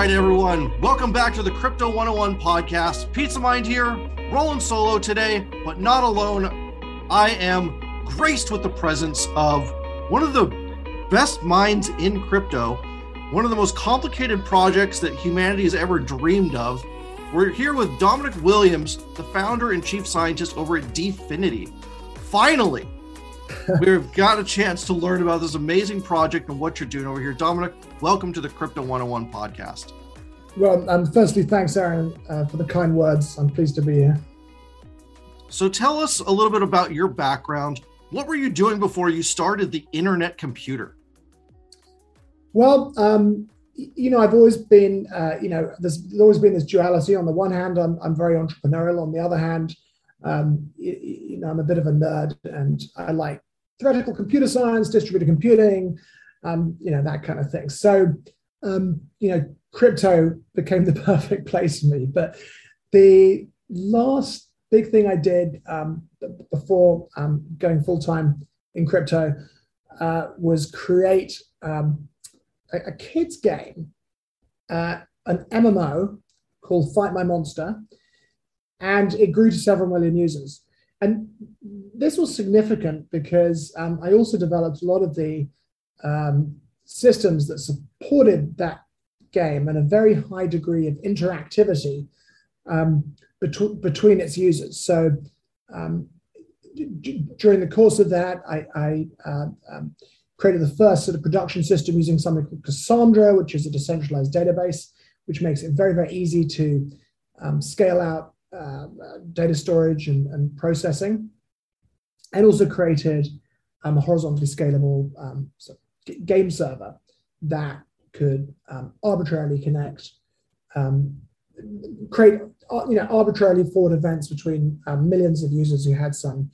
right, everyone. Welcome back to the Crypto 101 podcast. Pizza Mind here, rolling solo today, but not alone. I am graced with the presence of one of the best minds in crypto, one of the most complicated projects that humanity has ever dreamed of. We're here with Dominic Williams, the founder and chief scientist over at Dfinity. Finally, we've got a chance to learn about this amazing project and what you're doing over here. Dominic, welcome to the Crypto 101 podcast. Well, um, firstly, thanks, Aaron, uh, for the kind words. I'm pleased to be here. So, tell us a little bit about your background. What were you doing before you started the internet computer? Well, um, you know, I've always been, uh, you know, there's always been this duality. On the one hand, I'm, I'm very entrepreneurial. On the other hand, um, you, you, know, I'm a bit of a nerd and I like theoretical computer science, distributed computing, um, you know, that kind of thing. So, um, you know, crypto became the perfect place for me. But the last big thing I did um, before um, going full time in crypto uh, was create um, a, a, kids game, uh, an MMO called Fight My Monster, and it grew to several million users. And this was significant because um, I also developed a lot of the um, systems that supported that game and a very high degree of interactivity um, bet- between its users. So um, d- during the course of that, I, I uh, um, created the first sort of production system using something called Cassandra, which is a decentralized database, which makes it very, very easy to um, scale out uh, data storage and, and, processing, and also created um, a horizontally scalable um, so game server that could um, arbitrarily connect, um, create uh, you know arbitrarily forward events between um, millions of users who had some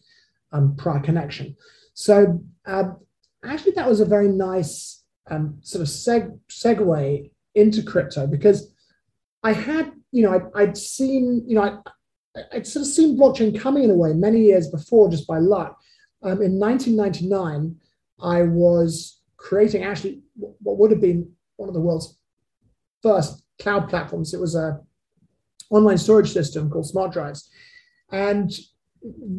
um, prior connection. So uh, actually, that was a very nice sort of seg- segue into crypto because I had you know, I'd, I'd seen, you know, I, I'd sort of seen blockchain coming in a way many years before just by luck. Um, in 1999, I was creating actually what would have been one of the world's first cloud platforms. It was a online storage system called Smart Drives, and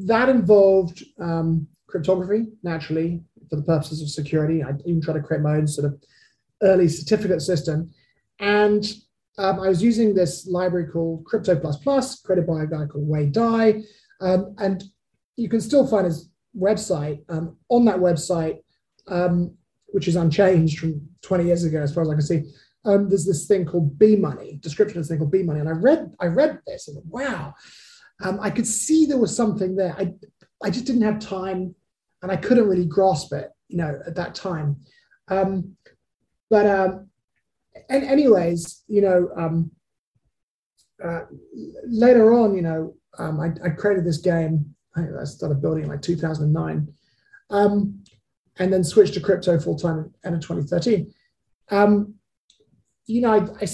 that involved um, cryptography naturally for the purposes of security. I even tried to create my own sort of early certificate system, and um, I was using this library called Crypto Plus Plus, created by a guy called Wei Dai. Um, and you can still find his website. Um, on that website, um, which is unchanged from 20 years ago, as far as I can see, um, there's this thing called B Money, description of this thing called B Money. And I read, I read this and wow, um, I could see there was something there. I, I just didn't have time and I couldn't really grasp it, you know, at that time. but and anyways, you know, um, uh, later on, you know, um, I, I, created this game. I, started building in like 2009, um, and then switched to crypto full time in, in 2013. Um, you know, I, I,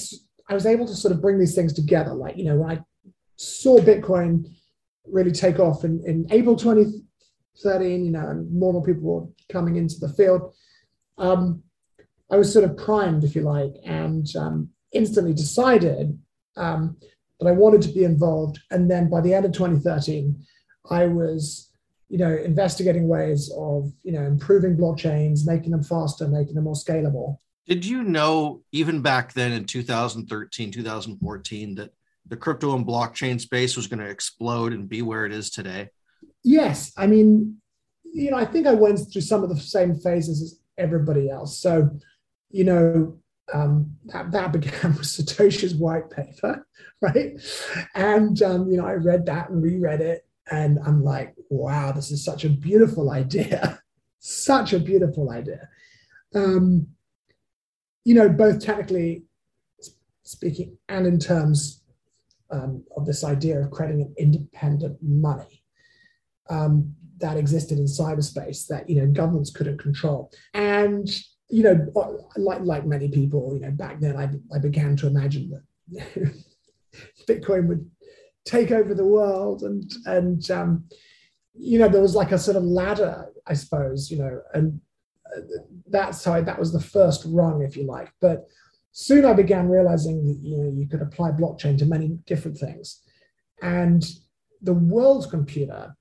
I was able to sort of bring these things together. Like, you know, when I saw Bitcoin really take off in, in April 2013, you know, and more and more people were coming into the field. Um, I was sort of primed, if you like, and um, instantly decided um, that I wanted to be involved. And then by the end of 2013, I was, you know, investigating ways of, you know, improving blockchains, making them faster, making them more scalable. Did you know even back then in 2013, 2014 that the crypto and blockchain space was going to explode and be where it is today? Yes. I mean, you know, I think I went through some of the same phases as everybody else. So you know, um, that, that began with Satoshi's white paper, right? And, um, you know, I read that and reread it. And I'm like, wow, this is such a beautiful idea. such a beautiful idea. Um, you know, both technically speaking and in terms um, of this idea of creating an independent money um, that existed in cyberspace that, you know, governments couldn't control. And you know, like like many people, you know, back then I, I began to imagine that Bitcoin would take over the world, and and um, you know, there was like a sort of ladder, I suppose, you know, and uh, that's how I, that was the first rung, if you like. But soon I began realizing that you know you could apply blockchain to many different things, and the world's computer.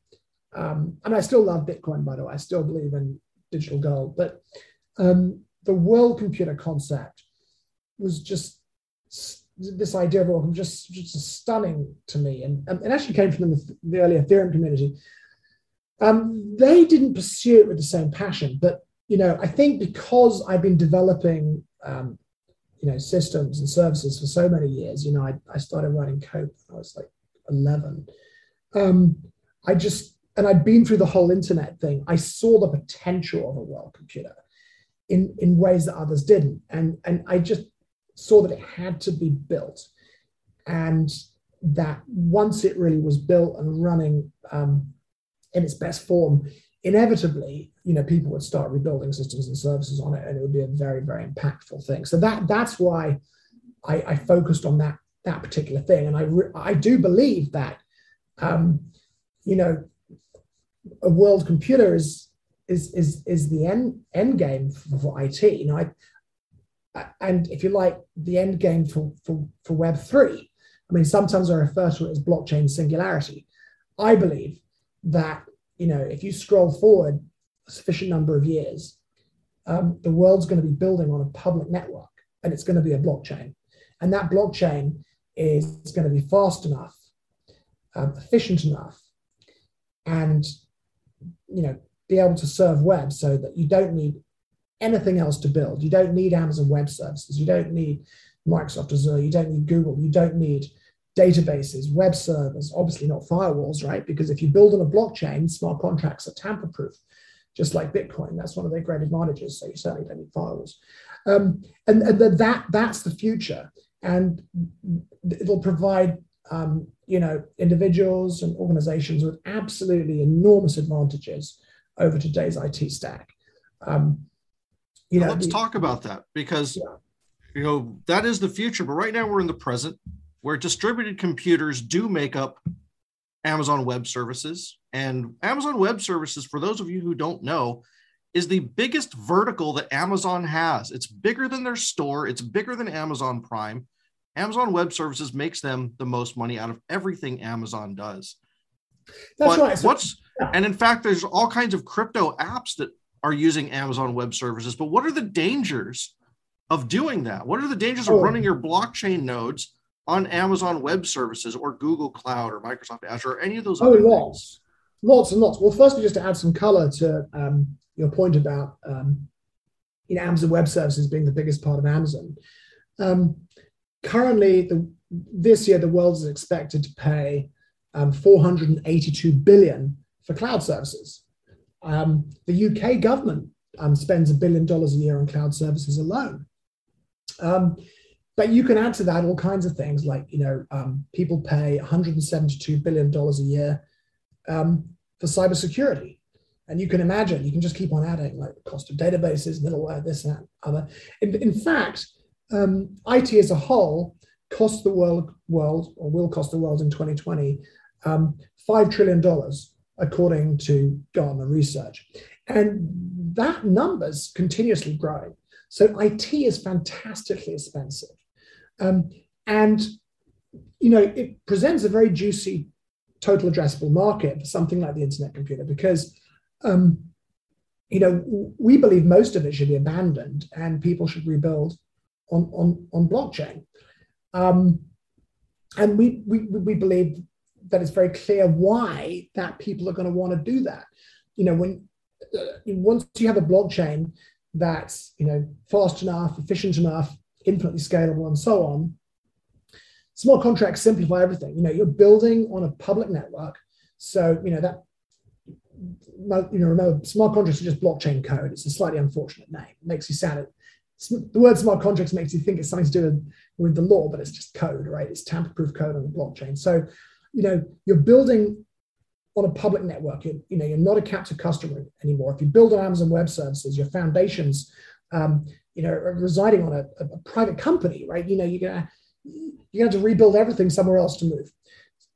Um, and I still love Bitcoin, by the way. I still believe in digital gold, but um, the world computer concept was just this idea of Oracle just just stunning to me, and, and it actually came from the, the early Ethereum community. Um, they didn't pursue it with the same passion, but you know, I think because I've been developing, um, you know, systems and services for so many years, you know, I, I started writing code when I was like 11. Um, I just, and I'd been through the whole internet thing. I saw the potential of a world computer in, in ways that others didn't. And, and I just saw that it had to be built. And that once it really was built and running um, in its best form, inevitably, you know, people would start rebuilding systems and services on it, and it would be a very, very impactful thing. So that that's why I, I focused on that that particular thing, and I re- I do believe that, um, you know, a world computer is is is is the end end game for, for IT. You know, I and if you like, the end game for, for, for Web3. I mean, sometimes I refer to it as blockchain singularity. I believe that, you know, if you scroll forward a sufficient number of years, um, the world's going to be building on a public network and it's going to be a blockchain. And that blockchain is going to be fast enough, um, efficient enough, and, you know, be able to serve web so that you don't need anything else to build. You don't need Amazon Web Services. You don't need Microsoft Azure. You don't need Google. You don't need databases, web servers, obviously not firewalls, right? Because if you build on a blockchain, smart contracts are tamper proof, just like Bitcoin. That's one of their great advantages. So you certainly don't need firewalls. Um, and, and that that's the future. And it'll provide um, you know individuals and organizations with absolutely enormous advantages over today's IT stack. Um, you know, let's talk about that because yeah. you know that is the future. But right now we're in the present where distributed computers do make up Amazon Web Services. And Amazon Web Services, for those of you who don't know, is the biggest vertical that Amazon has. It's bigger than their store, it's bigger than Amazon Prime. Amazon Web Services makes them the most money out of everything Amazon does. That's but right. So, what's yeah. and in fact, there's all kinds of crypto apps that are using Amazon Web Services. But what are the dangers of doing that? What are the dangers of oh. running your blockchain nodes on Amazon Web Services or Google Cloud or Microsoft Azure or any of those? Oh, lots, things? lots and lots. Well, firstly, just to add some color to um, your point about um, you know Amazon Web Services being the biggest part of Amazon. Um, currently, the, this year the world is expected to pay um, 482 billion for cloud services. Um, the UK government um, spends a billion dollars a year on cloud services alone. Um, but you can add to that all kinds of things like, you know, um, people pay $172 billion a year for cybersecurity. And you can imagine, you can just keep on adding like the cost of databases, middleware, this, and that, other. In, in fact, IT as a whole cost the world, world or will cost the world in 2020 $5 trillion according to Gartner research. And that number's continuously growing. So IT is fantastically expensive. Um, and, you know, it presents a very juicy total addressable market for something like the internet computer because, um, you know, we believe most of it should be abandoned and people should rebuild on, on, on blockchain. Um, and we, we, we believe that it's very clear why that people are going to want to do that. You know, when uh, once you have a blockchain that's you know fast enough, efficient enough, infinitely scalable, and so on, smart contracts simplify everything. You know, you're building on a public network, so you know that you know remember smart contracts are just blockchain code. It's a slightly unfortunate name. It makes you sound it. The word smart contracts makes you think it's something to do with, with the law, but it's just code, right? It's tamper-proof code on the blockchain. So you know, you're building on a public network. You're, you know, you're not a captive customer anymore. If you build on Amazon Web Services, your foundations, um, you know, are residing on a, a, private company, right? You know, you're gonna you're gonna have to rebuild everything somewhere else to move.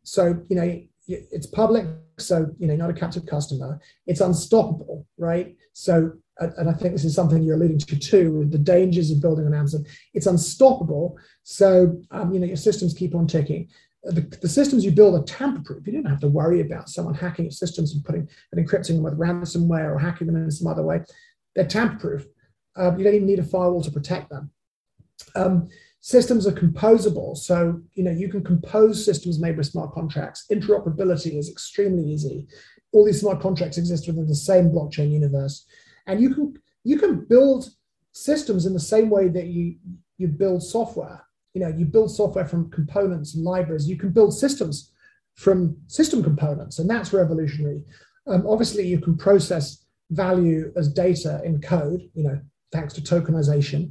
So, you know, it's public, so you know, not a captive customer. It's unstoppable, right? So and I think this is something you're alluding to too, with the dangers of building on Amazon. It's unstoppable. So, um, you know, your systems keep on ticking. The, the, systems you build are tamper-proof. You don't have to worry about someone hacking your systems and putting and encrypting them with ransomware or hacking them in some other way. They're tamper-proof. Um, you don't even need a firewall to protect them. Um, systems are composable, so you know you can compose systems made with smart contracts. Interoperability is extremely easy. All these smart contracts exist within the same blockchain universe and you can you can build systems in the same way that you you build software you know you build software from components and libraries. You can build systems from system components and that's revolutionary. Um, obviously you can process value as data in code you know thanks to tokenization.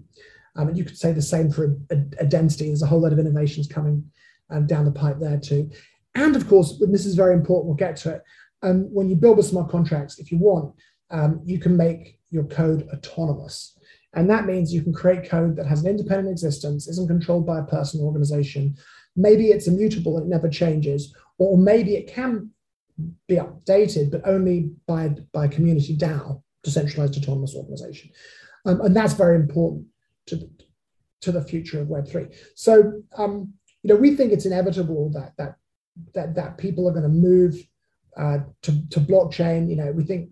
Um, and you could say the same for a identity there's a whole lot of innovations coming um, down the pipe there too. And of course and this is very important we'll get to it. Um, when you build with smart contracts if you want um, you can make your code autonomous. And that means you can create code that has an independent existence, isn't controlled by a person or organization. Maybe it's immutable and it never changes, or maybe it can be updated, but only by, by a community DAO, decentralized autonomous organization. Um, and that's very important to the, to the future of Web3. So, um, you know, we think it's inevitable that, that, that, that people are going to move uh, to, to blockchain. You know, we think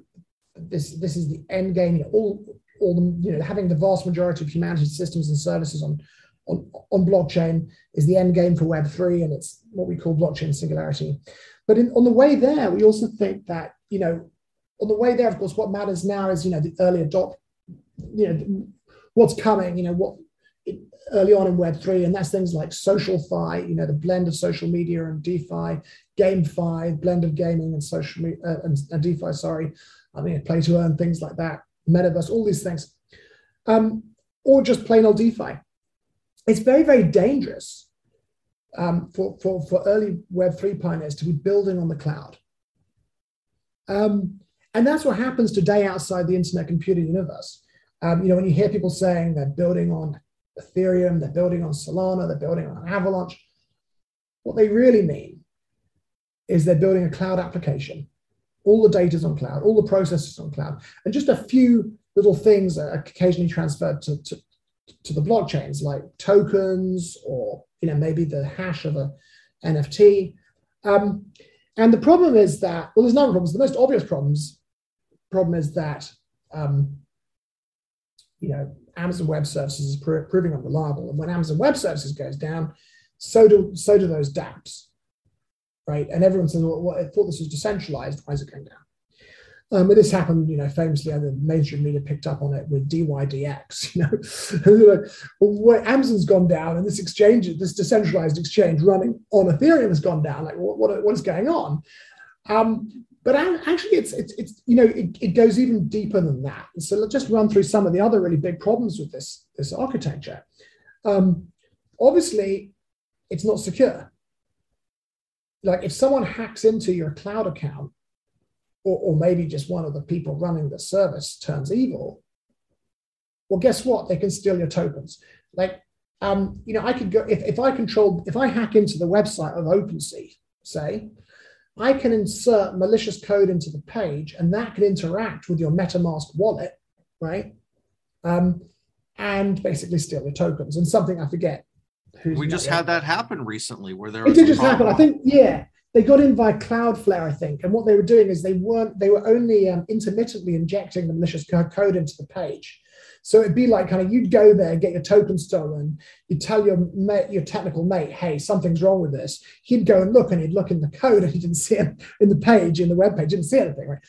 this this is the end game. You know, all all the you know having the vast majority of humanity's systems and services on on, on blockchain is the end game for Web three, and it's what we call blockchain singularity. But in, on the way there, we also think that you know on the way there, of course, what matters now is you know the early adopt, you know what's coming. You know what early on in Web three, and that's things like social SocialFi, you know the blend of social media and DeFi, GameFi, blend of gaming and social uh, and, and DeFi. Sorry, I mean, play to earn, things like that, metaverse, all these things, um, or just plain old DeFi. It's very, very dangerous um, for, for, for early Web3 pioneers to be building on the cloud. Um, and that's what happens today outside the internet computer universe. Um, you know, when you hear people saying they're building on Ethereum, they're building on Solana, they're building on Avalanche, what they really mean is they're building a cloud application all the data is on cloud, all the processes on cloud, and just a few little things are occasionally transferred to, to, to the blockchains, like tokens or you know maybe the hash of a NFT. Um, and the problem is that well, there's no problems. The most obvious problems problem is that um, you know Amazon Web Services is proving unreliable, and when Amazon Web Services goes down, so do so do those DApps right? And everyone says, well, well, I thought this was decentralized. Why is it going down? Um, this happened, you know, famously, and the mainstream media picked up on it with DYDX. You know, like, well, Amazon's gone down, and this exchange, this decentralized exchange running on Ethereum has gone down. Like, what, what, what is going on? Um, but actually, it's it's it's you know, it, it goes even deeper than that. So let's just run through some of the other really big problems with this this architecture. Um, obviously, it's not secure like if someone hacks into your cloud account, or, or maybe just one of the people running the service turns evil, well, guess what? They can steal your tokens. Like, um, you know, I could go if, if I control if I hack into the website of OpenSea, say, I can insert malicious code into the page, and that can interact with your MetaMask wallet, right? Um, and basically steal your tokens. And something I forget we just had that happen recently where there it did just happen. I think yeah, they got in by Cloudflare, I think, and what they were doing is they weren't they were only um, intermittently injecting the malicious code into the page. So it'd be like kind of you'd go there, get your token stolen, you'd tell your mate, your technical mate, hey, something's wrong with this. He'd go and look and he'd look in the code and he didn't see it in the page, in the web page, didn't see anything, right?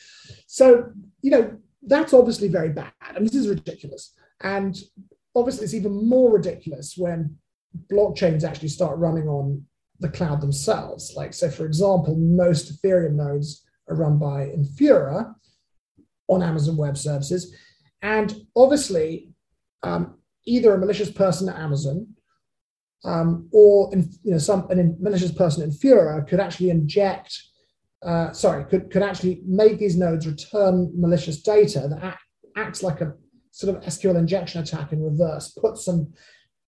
So, you know, that's obviously very bad. and this is ridiculous. And obviously it's even more ridiculous when blockchains actually start running on the cloud themselves. Like, so for example, most Ethereum nodes are run by Infura on Amazon Web Services. And obviously, um, either a malicious person at Amazon um, or in, you know, some a malicious person in Infura could actually inject, uh, sorry, could, could actually make these nodes return malicious data that act, acts like a sort of SQL injection attack in reverse, put some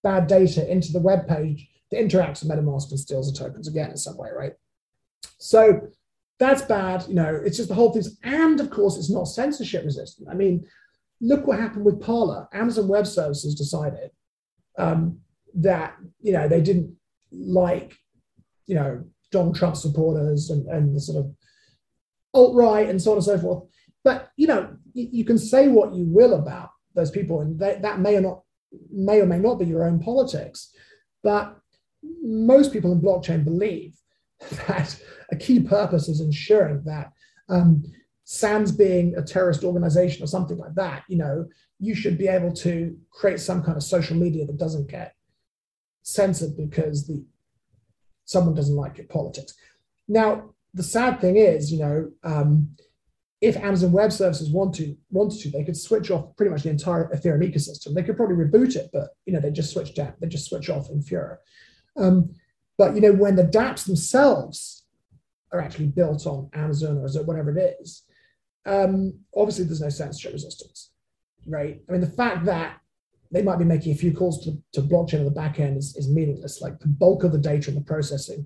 bad data into the web page that interacts with MetaMask and steals the tokens again in some way, right? So that's bad. You know, it's just the whole thing. And of course, it's not censorship resistant. I mean, look what happened with Parler. Amazon Web Services decided um, that you know they didn't like you know Donald Trump supporters and, and the sort of alt right and so on and so forth. But you know, you, you, can say what you will about those people, and they, that may or not may or may not be your own politics. But most people in blockchain believe that a key purpose is ensuring that um, sans being a terrorist organization or something like that, you know, you should be able to create some kind of social media that doesn't get censored because the someone doesn't like your politics. Now, the sad thing is, you know, um, if Amazon Web Services want to wanted to, they could switch off pretty much the entire Ethereum ecosystem. They could probably reboot it, but you know, they just switch down, they just switch off Infura. Um, but you know, when the DApps themselves are actually built on Amazon or whatever it is, um, obviously there's no censorship resistance, right? I mean, the fact that they might be making a few calls to, to blockchain on the back end is, is meaningless. Like the bulk of the data and the processing.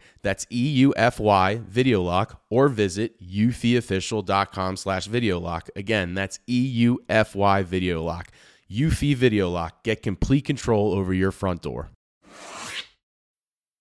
That's E U F Y Video Lock, or visit eufyofficial.com slash video lock. Again, that's E U F Y Video Lock. Eufy Video Lock. Get complete control over your front door.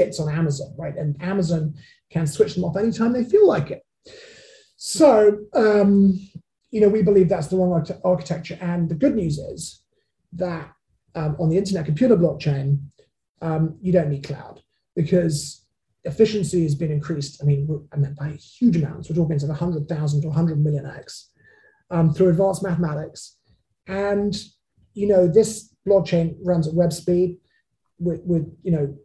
It's on Amazon, right? And Amazon can switch them off anytime they feel like it. So, um, you know, we believe that's the wrong architecture. And the good news is that um, on the internet computer blockchain, um, you don't need cloud because efficiency has been increased. I mean, I mean by huge amounts. We're talking sort of 100,000 to 100 million x um, through advanced mathematics. And, you know, this blockchain runs at web speed with, with you know,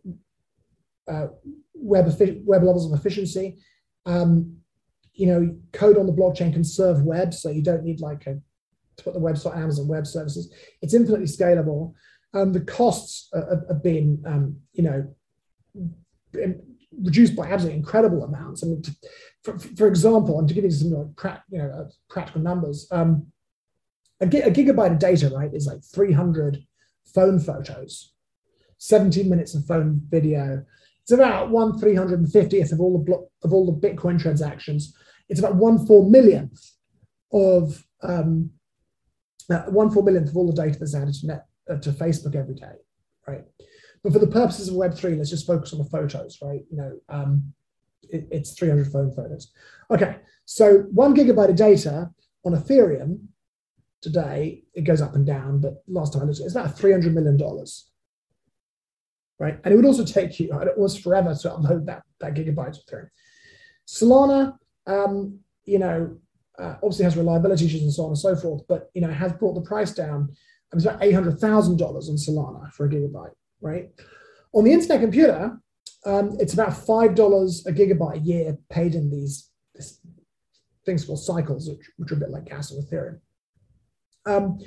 uh, web, web levels of efficiency. Um, you know, code on the blockchain can serve web, so you don't need like a, to put the website Amazon Web Services. It's infinitely scalable. Um, the costs have, been, um, you know, reduced by absolutely incredible amounts. I mean, to, for, for, example, and to give you some like pra- you know uh, practical numbers, um, a, a, gigabyte of data, right, is like 300 phone photos, 17 minutes of phone video, it's about one three hundred and fiftieth of all the blo- of all the Bitcoin transactions. It's about one four millionth of um, uh, one four millionth of all the data that's added to net uh, to Facebook every day, right? But for the purposes of Web3, let's just focus on the photos, right? You know, um, it, it's 300 phone photos. Okay, so one gigabyte of data on Ethereum today, it goes up and down, but last time I looked, it's about $300 million. Right. And it would also take you, it was forever to upload that, that gigabyte Ethereum. Solana, um, you know, uh, obviously has reliability issues and so on and so forth, but you know, has brought the price down. It was about hundred thousand dollars on Solana for a gigabyte, right? On the internet computer, um, it's about five dollars a gigabyte a year paid in these things called cycles, which, which are a bit like gas and Ethereum. Um,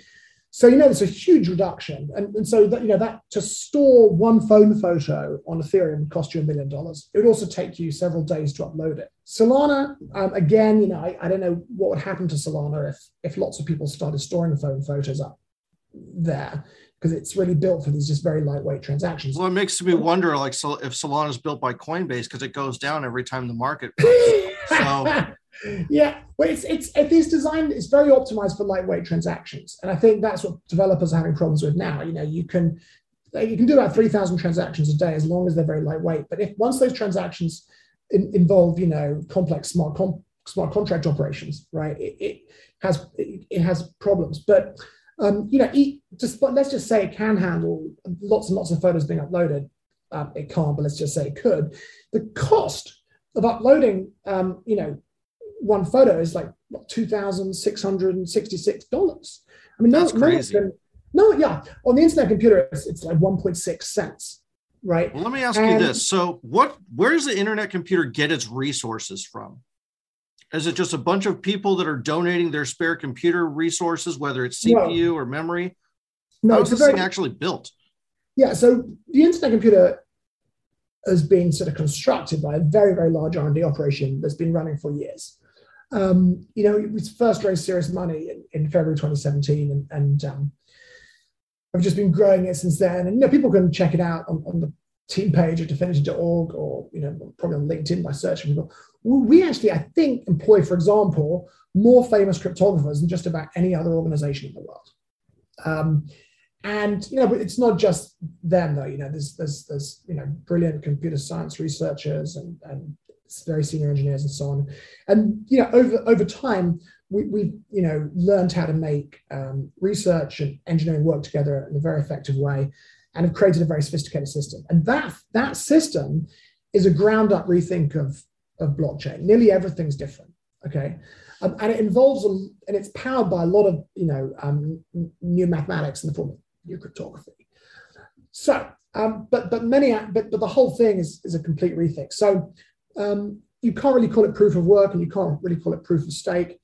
so you know there's a huge reduction, and, and so that you know that to store one phone photo on Ethereum would cost you a million dollars. It would also take you several days to upload it. Solana, um, again, you know, I, I don't know what would happen to Solana if if lots of people started storing the phone photos up there because it's really built for these just very lightweight transactions. Well, it makes me wonder, like, so if Solana is built by Coinbase because it goes down every time the market. so yeah, well, it's it's it's designed. It's very optimized for lightweight transactions, and I think that's what developers are having problems with now. You know, you can you can do about three thousand transactions a day as long as they're very lightweight. But if once those transactions in, involve, you know, complex smart com, smart contract operations, right, it, it has it, it, has problems. But um, you know, just let's just say it can handle lots and lots of photos being uploaded. Um, it can't, but let's just say it could. The cost of uploading, um, you know, one photo is like two thousand six hundred and sixty-six dollars. I mean, that's crazy. No, no, yeah, on the internet computer, it's, it's like one point six cents, right? Well, let me ask and, you this: so, what? Where does the internet computer get its resources from? Is it just a bunch of people that are donating their spare computer resources, whether it's CPU no, or memory? No, How is this very, thing actually built? Yeah, so the internet computer has been sort of constructed by a very, very large R&D operation that's been running for years. Um, you know, we first raised serious money in, in February 2017, and, and um, I've just been growing it since then. And you know, people can check it out on, on the team page at dfinity.org or you know probably on LinkedIn by searching people. We actually, I think, employ, for example, more famous cryptographers than just about any other organization in the world. Um, and you know, but it's not just them though. You know, there's there's there's you know brilliant computer science researchers and and very senior engineers and so on. And you know, over over time, we we you know learned how to make um, research and engineering work together in a very effective way, and have created a very sophisticated system. And that that system is a ground up rethink of of blockchain. Nearly everything's different. Okay. Um, and it involves a, and it's powered by a lot of you know um, new mathematics in the form of new cryptography. So, um, but but many but but the whole thing is is a complete rethink. So um, you can't really call it proof of work and you can't really call it proof of stake.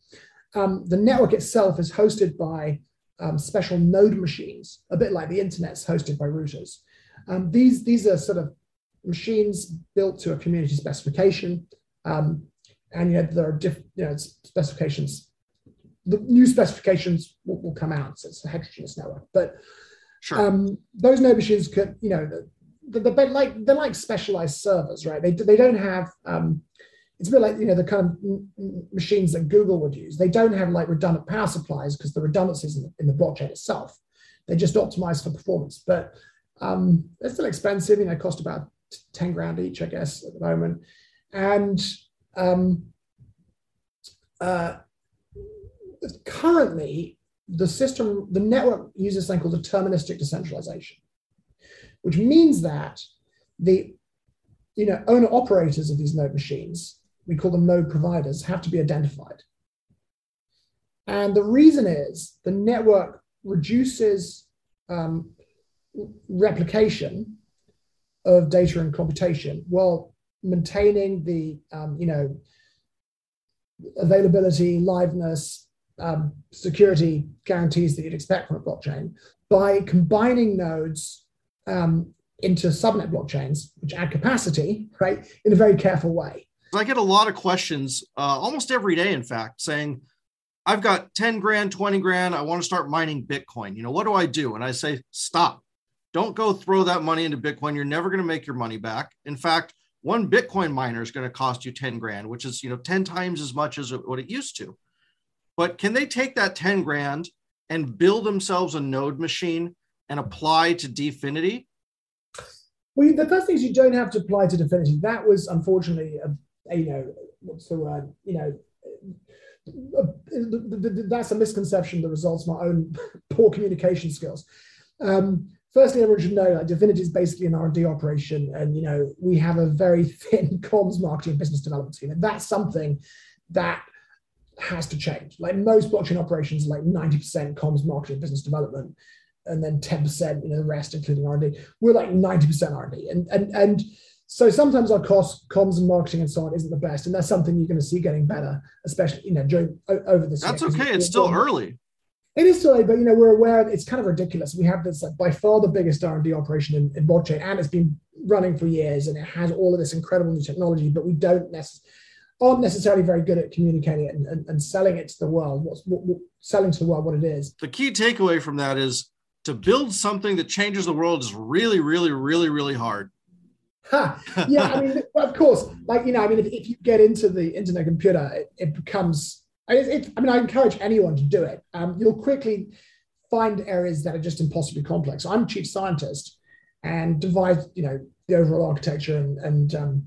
Um, the network itself is hosted by um, special node machines, a bit like the internet's hosted by routers. Um, these, these are sort of machines built to a community specification. Um, and yet there are different you know, specifications. The new specifications will, will, come out. So it's a heterogeneous network. But sure. Um, those node machines could, you know, they're like they're like specialized servers, right? They they don't have um, it's a bit like you know the kind of machines that Google would use. They don't have like redundant power supplies because the redundancies in the, in the blockchain itself. They just optimize for performance, but um, they're still expensive. You know, cost about ten grand each, I guess, at the moment. And um, uh, currently, the system, the network uses something called deterministic decentralization which means that the you know, owner operators of these node machines, we call them node providers, have to be identified. And the reason is the network reduces um, replication of data and computation while maintaining the um, you know availability, liveness, um, security guarantees that you'd expect from a blockchain by combining nodes um, into subnet blockchains, which add capacity, right, in a very careful way. I get a lot of questions uh, almost every day, in fact, saying, I've got 10 grand, 20 grand. I want to start mining Bitcoin. You know, what do I do? And I say, stop. Don't go throw that money into Bitcoin. You're never going to make your money back. In fact, one Bitcoin miner is going to cost you 10 grand, which is, you know, 10 times as much as what it used to. But can they take that 10 grand and build themselves a node machine and apply to Dfinity? Well, the first thing is you don't have to apply to DFINITY. That was unfortunately, a, a, you know, what's the word? You know, that's a misconception that results from our own poor communication skills. Um, firstly, everyone should know that DFINITY is basically an R&D operation, and you know we have a very thin comms marketing business development team, and that's something that has to change. Like most blockchain operations, like 90% comms marketing business development, and then 10%, you know, the rest, including R&D. We're like 90% R&D, and and and so sometimes our cost, comms and marketing and so on isn't the best, and that's something you're going to see getting better, especially you know during over this. That's year, okay. It's still early. It is still, early, but you know, we're aware it's kind of ridiculous. We have this like by far the biggest R and D operation in, in blockchain, and it's been running for years, and it has all of this incredible new technology, but we don't necessarily aren't necessarily very good at communicating it and, and, and selling it to the world. What's what, what, selling to the world what it is. The key takeaway from that is to build something that changes the world is really, really, really, really hard. Ha. Yeah, I mean, of course, like you know, I mean, if, if you get into the internet computer, it, it becomes it, it, I mean, I encourage anyone to do it. Um, you'll quickly find areas that are just impossibly complex. I'm chief scientist and devise, you know, the overall architecture and, and um,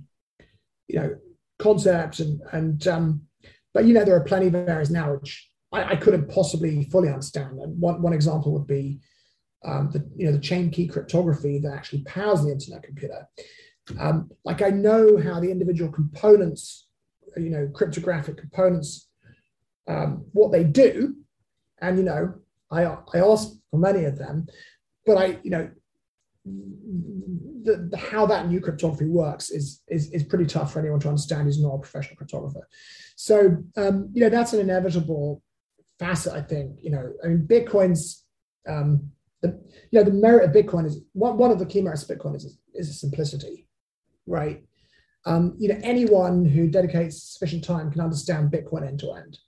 you know, concepts and and um, but you know, there are plenty of areas now which I, I couldn't possibly fully understand. And one one example would be um, the you know the chain key cryptography that actually powers the internet computer. Um, like I know how the individual components, you know, cryptographic components um, what they do. And, you know, I, I ask for many of them, but I, you know, the, the, how that new cryptography works is, is, is pretty tough for anyone to understand who's not a professional cryptographer. So, um, you know, that's an inevitable facet, I think. You know, I mean, Bitcoin's, um, the, you know, the merit of Bitcoin is one, one of the key merits of Bitcoin is, is simplicity, right? Um, you know, anyone who dedicates sufficient time can understand Bitcoin end to end.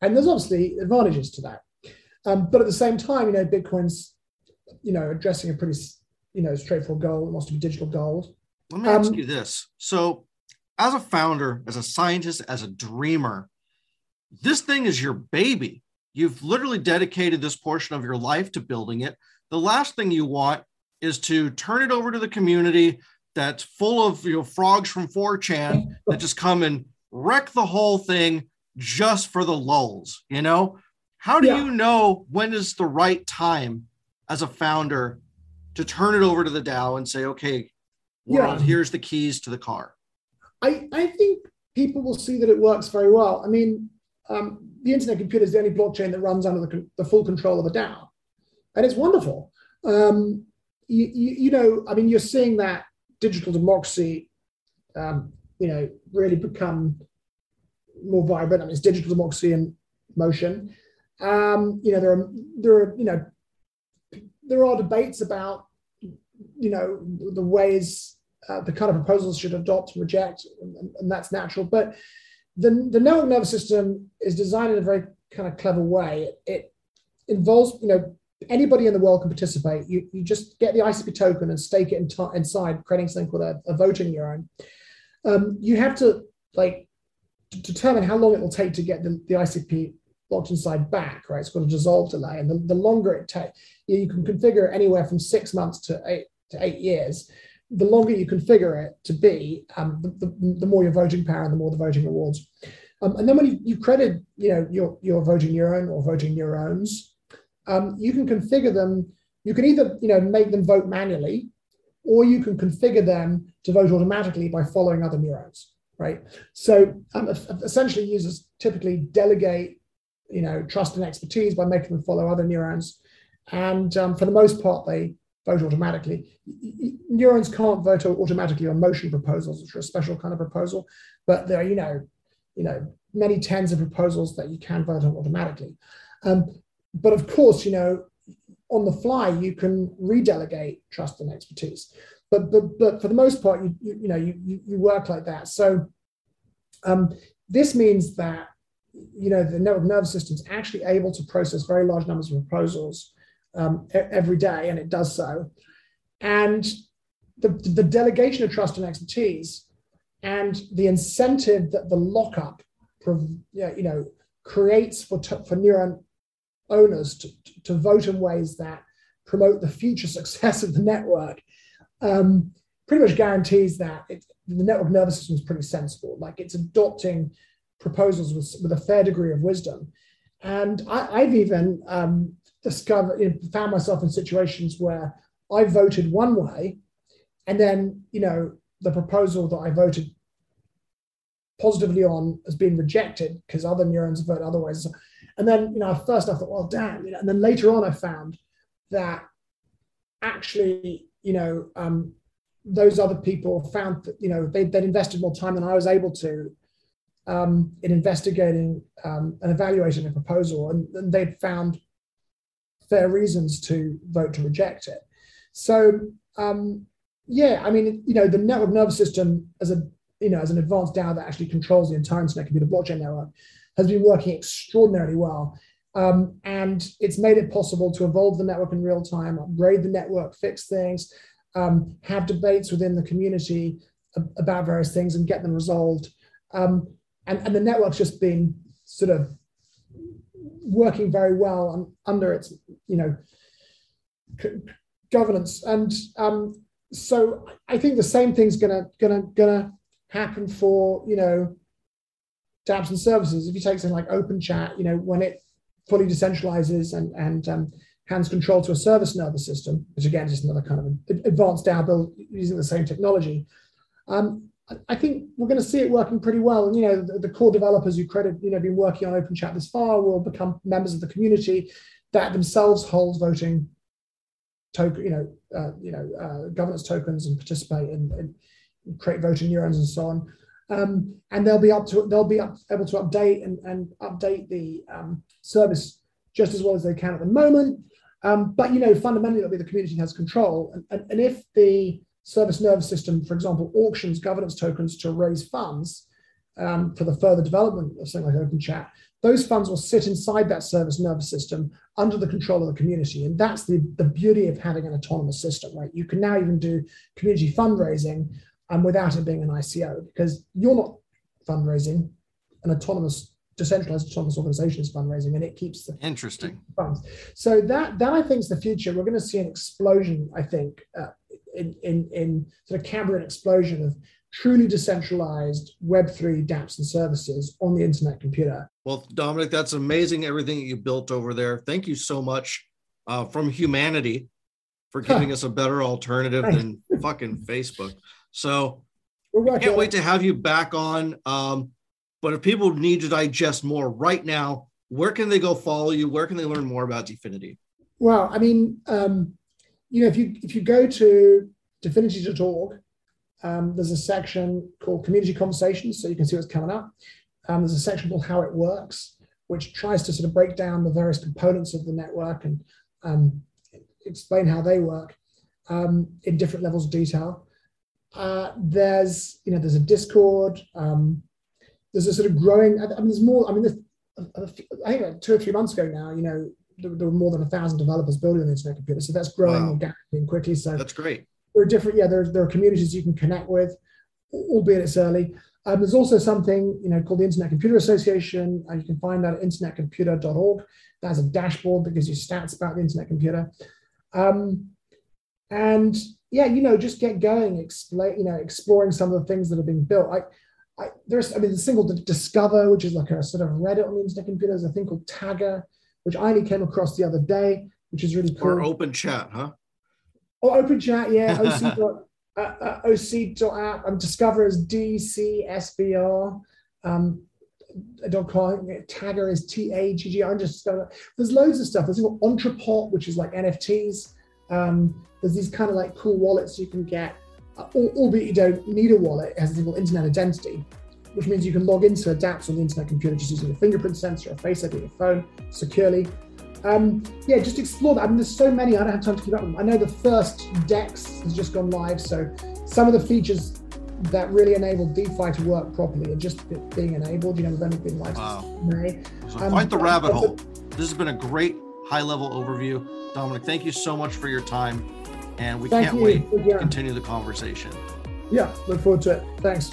And there's obviously advantages to that. Um, but at the same time, you know, Bitcoin's, you know, addressing a pretty, you know, straightforward goal. It wants to be digital gold. Let me um, ask you this. So, as a founder, as a scientist, as a dreamer, this thing is your baby. You've literally dedicated this portion of your life to building it. The last thing you want is to turn it over to the community that's full of you know frogs from 4chan that just come and wreck the whole thing just for the lulls, you know? How do yeah. you know when is the right time as a founder to turn it over to the DAO and say, okay, world, yeah. here's the keys to the car? I, I think people will see that it works very well. I mean, um, the internet computer is the only blockchain that runs under the, the full control of the DAO, and it's wonderful. Um, you, you, you, know, I mean, you're seeing that digital democracy, um, you know, really become more vibrant. I mean, it's digital democracy in motion. Um, you know, there are there are you know there are debates about you know the ways uh, the kind of proposals should adopt and reject, and, and, that's natural. But the the network nervous system is designed in a very kind of clever way. It, involves you know anybody in the world can participate. You, you just get the ICP token and stake it in t- inside, creating something called a, a voting neuron. Um, you have to like determine how long it will take to get the, the ICP locked inside back, right? It's called a dissolve delay. And the, the longer it takes, you can configure it anywhere from six months to eight to eight years. The longer you configure it to be, um, the, the, the, more your voting power and the more the voting rewards. Um, and then when you, you credit, you know, your, your voting neuron or voting neurons, um, you can configure them. You can either, you know, make them vote manually, or you can configure them to vote automatically by following other neurons right? So um, essentially, users typically delegate, you know, trust and expertise by making them follow other neurons, and um, for the most part, they vote automatically. Neurons can't vote automatically on motion proposals, which are a special kind of proposal, but there are, you know, you know, many tens of proposals that you can vote on automatically. Um, but of course, you know, on the fly, you can redelegate trust and expertise but but, but for the most part, you, you, you know you, you work like that. So um, this means that you know the network nervous system is actually able to process very large numbers of proposals um, every day, and it does so. And the, the delegation of trust and expertise, and the incentive that the lockup, you know, creates for for neuron owners to, to vote in ways that promote the future success of the network um, pretty much guarantees that it, the network nervous system is pretty sensible. Like it's adopting proposals with, with a fair degree of wisdom. And I, have even um, discovered, found myself in situations where I voted one way, and then you know the proposal that I voted positively on has been rejected because other neurons vote otherwise. And then you know, first I thought, well, damn, you know, and then later on I found that actually, you know, um, those other people found that you know they, would invested more time than I was able to um, in investigating um, and evaluating a proposal, and, and, they'd found fair reasons to vote to reject it. So um, yeah, I mean, you know, the network nervous system as a you know as an advanced DAO that actually controls the entire internet computer blockchain network has been working extraordinarily well. Um, and it's made it possible to evolve the network in real time, upgrade the network, fix things, um, have debates within the community about various things and get them resolved. Um, and, and the network's just been sort of working very well on, under its, you know, c- governance. And um, so I think the same thing's gonna gonna gonna happen for you know dApps and services. If you take something like OpenChat, you know, when it fully decentralizes and and um, hands control to a service nervous system, which again is another kind of advanced DAO built using the same technology. Um, I think we're going to see it working pretty well. And you know, the, the, core developers who credit, you know, been working on OpenChat this far will become members of the community that themselves hold voting token, you know, uh, you know, uh, governance tokens and participate and, create voting neurons and so on. Um, and they'll be up to they'll be up, able to update and, and update the um, service just as well as they can at the moment. Um, but you know, fundamentally, it'll be the community has control. And, and, and if the service nervous system, for example, auctions governance tokens to raise funds um, for the further development of something like OpenChat, those funds will sit inside that service nervous system under the control of the community. And that's the, the beauty of having an autonomous system, right? You can now even do community fundraising um, without it being an ICO because you're not fundraising, an autonomous decentralized autonomous organization is fundraising and it keeps the interesting. funds. So that that i think is the future. We're going to see an explosion i think uh, in, in, in sort of Cambrian explosion of truly decentralized Web3 dApps and services on the internet computer. Well, Dominic, that's amazing everything that you built over there. Thank you so much uh, from humanity for giving huh. us a better alternative than fucking Facebook. So we can't wait to have you back on. Um, but if people need to digest more right now, where can they go follow you? Where can they learn more about DFINITY? Well, I mean, um, you know, if you if you go to dfinity.org, um, there's a section called Community Conversations, so you can see what's coming up. Um, there's a section called How It Works, which tries to sort of break down the various components of the network and um, explain how they work um, in different levels of detail. Uh, there's you know there's a Discord. Um, there's a sort of growing. I mean, there's more. I mean, I think two or three months ago now, you know, there, were more than a thousand developers building on the internet computer. So that's growing wow. organically and quickly. So that's great. There are different, yeah, there, there are communities you can connect with, albeit it's early. Um, there's also something you know called the Internet Computer Association, and you can find that at internetcomputer.org. That's a dashboard that gives you stats about the internet computer. Um, and yeah, you know, just get going, explain, you know, exploring some of the things that are being built. I, I there's, I mean, the single DSCVR, which is like a sort of Reddit on the internet computer. There's a thing called Taggr, which I only came across the other day, which is really cool. Or open chat, huh? Or open chat, yeah. OC. dot, uh, uh, OC.app. I'm DSCVR as DCSBR. Um, dot com. Taggr is T A G G. I'm just there's loads of stuff. There's Entrepot, which is like NFTs. Um, there's these kind of like cool wallets you can get, uh, albeit you don't need a wallet. It has a called internet identity which means you can log into dApps on the internet computer just using a fingerprint sensor, a face ID, your phone securely. Um, yeah, just explore that. I mean, there's so many, I don't have time to keep up with them. I know the first DEX has just gone live, so some of the features that really enable DeFi to work properly are just being enabled. You know, we've only been live wow. May. So um, find the rabbit hole. This has been a great high level overview. Dominic, thank you so much for your time. And we can't you. wait to continue the conversation. Yeah, look forward to it. Thanks.